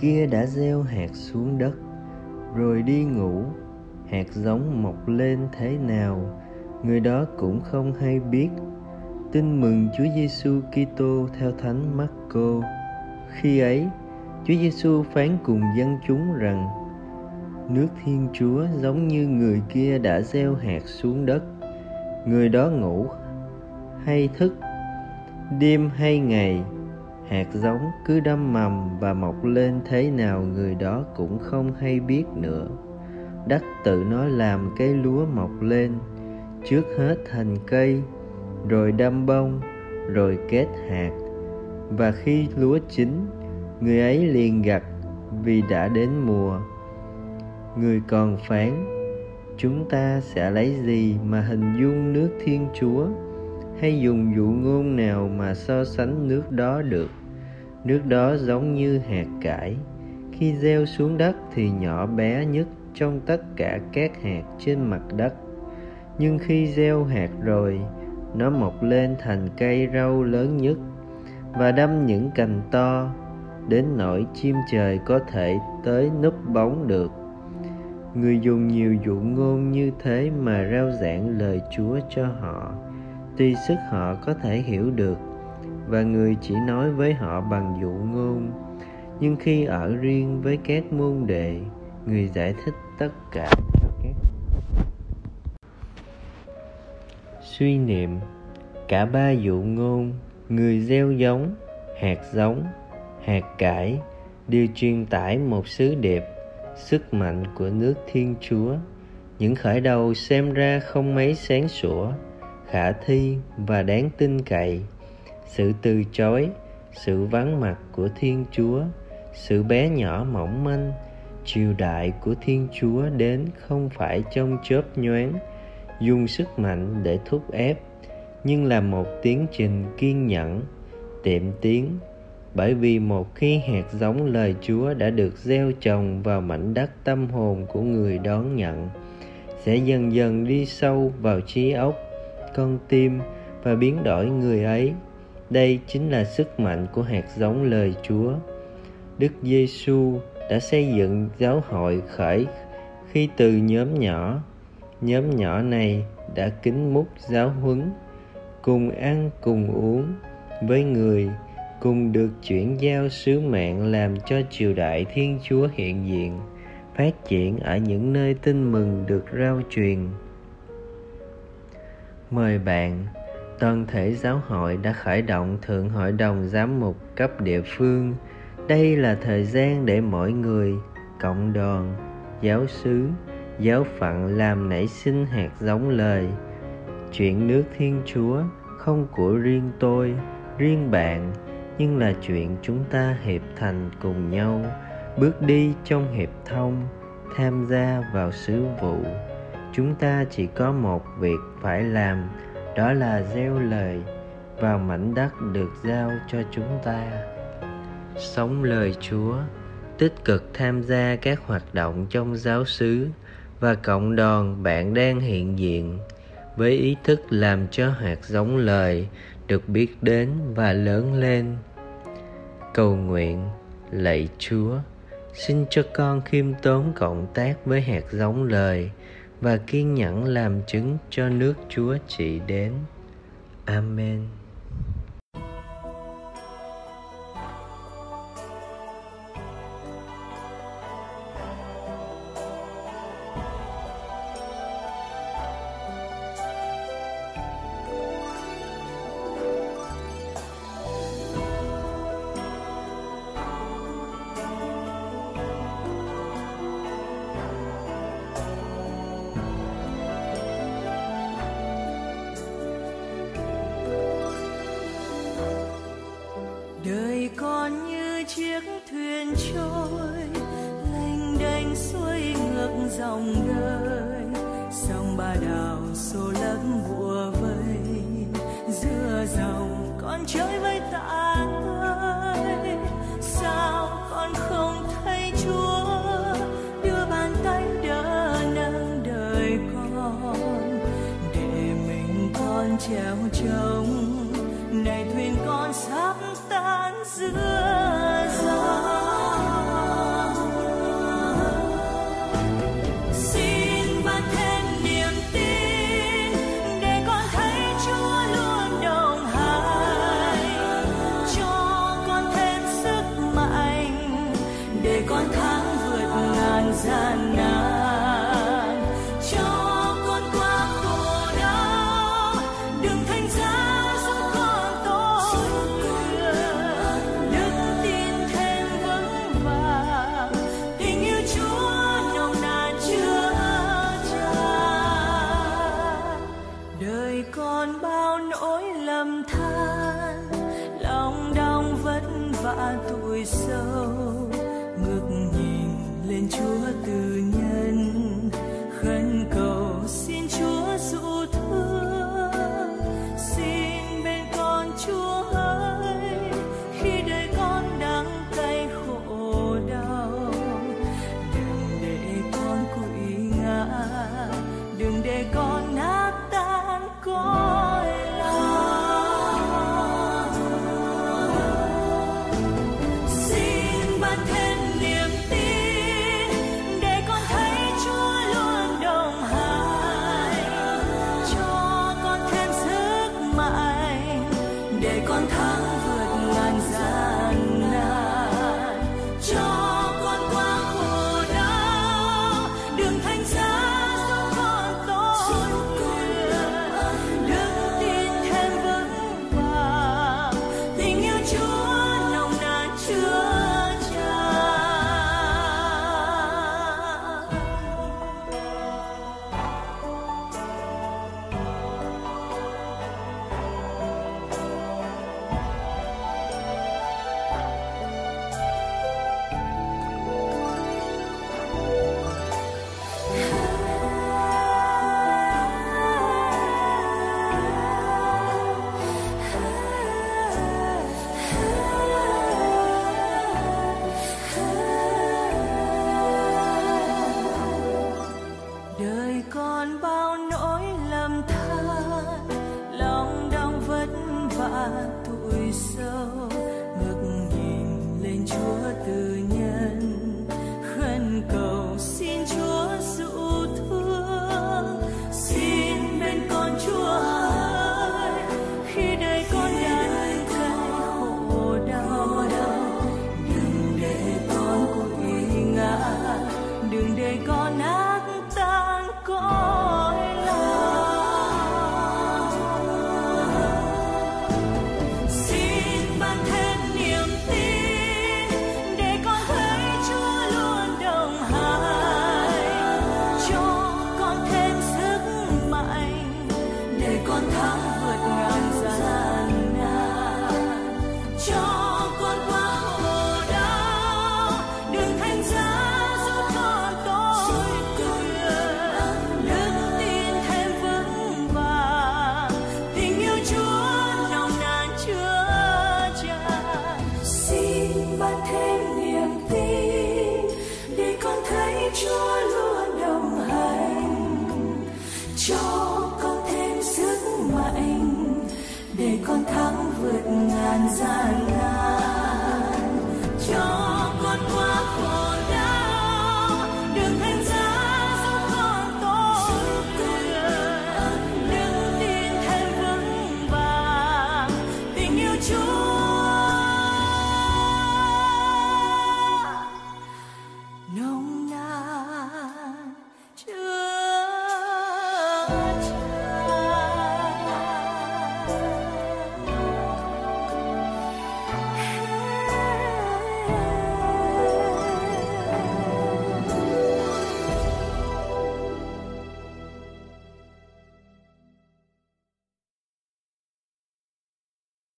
kia đã gieo hạt xuống đất, rồi đi ngủ. Hạt giống mọc lên thế nào, người đó cũng không hay biết. Tin mừng Chúa Giêsu Kitô theo Thánh Marco khi ấy, Chúa Giêsu phán cùng dân chúng rằng, nước Thiên Chúa giống như người kia đã gieo hạt xuống đất, người đó ngủ hay thức. Đêm hay ngày hạt giống cứ đâm mầm và mọc lên thế nào người đó cũng không hay biết nữa. Đất tự nó làm cây lúa mọc lên, trước hết thành cây, rồi đâm bông, rồi kết hạt. Và khi lúa chín, người ấy liền gặt vì đã đến mùa. Người còn phán, chúng ta sẽ lấy gì mà hình dung nước thiên chúa? Hay dùng dụ ngôn nào mà so sánh nước đó được? Nước đó giống như hạt cải. Khi gieo xuống đất thì nhỏ bé nhất trong tất cả các hạt trên mặt đất. Nhưng khi gieo hạt rồi, nó mọc lên thành cây rau lớn nhất và đâm những cành to đến nỗi chim trời có thể tới núp bóng được. Người dùng nhiều dụ ngôn như thế mà rao giảng lời chúa cho họ tuy sức họ có thể hiểu được và người chỉ nói với họ bằng dụ ngôn. Nhưng khi ở riêng với các môn đệ, người giải thích tất cả cho các suy niệm. Cả ba dụ ngôn, người gieo giống, hạt giống, hạt cải, đều truyền tải một sứ điệp, sức mạnh của nước thiên chúa. Những khởi đầu xem ra không mấy sáng sủa, khả thi và đáng tin cậy sự từ chối, sự vắng mặt của thiên chúa, sự bé nhỏ mỏng manh, triều đại của thiên chúa đến không phải trong chớp nhoáng, dùng sức mạnh để thúc ép, nhưng là một tiến trình kiên nhẫn, tiệm tiến. Bởi vì một khi hạt giống lời chúa đã được gieo trồng vào mảnh đất tâm hồn của người đón nhận, sẽ dần dần đi sâu vào trí óc, con tim và biến đổi người ấy đây chính là sức mạnh của hạt giống lời chúa. Đức giêsu đã xây dựng giáo hội khởi khi từ nhóm nhỏ. Nhóm nhỏ này đã kính múc giáo huấn, cùng ăn, cùng uống với người, cùng được chuyển giao sứ mạng làm cho triều đại thiên chúa hiện diện, phát triển ở những nơi tin mừng được rao truyền. Mời bạn toàn thể giáo hội đã khởi động thượng hội đồng giám mục cấp địa phương. Đây là thời gian để mỗi người, cộng đoàn, giáo xứ giáo phận làm nảy sinh hạt giống lời. Chuyện nước thiên chúa không của riêng tôi, riêng bạn, nhưng là chuyện chúng ta hiệp thành cùng nhau, bước đi trong hiệp thông, tham gia vào sứ vụ. Chúng ta chỉ có một việc phải làm đó là gieo lời vào mảnh đất được giao cho chúng ta. Sống lời chúa, tích cực tham gia các hoạt động trong giáo xứ và cộng đoàn bạn đang hiện diện với ý thức làm cho hạt giống lời được biết đến và lớn lên. Cầu nguyện, lạy chúa, xin cho con khiêm tốn cộng tác với hạt giống lời và kiên nhẫn làm chứng cho nước chúa trị đến. Amen. Dòng đời sông ba đào, xô lấp bùa vây. Giữa dòng con chơi với ta ơi. Sao con không thấy chúa? Đưa bàn tay đỡ nâng đời con. Để mình con treo trông này thuyền con sắp tan giữa 月光它 đời còn bao nỗi lầm than, lòng đong vất vả tuổi sâu, ngước nhìn lên chúa tươi. Chúa luôn đồng hành, cho con thêm sức mạnh để con thắng vượt ngàn gian lao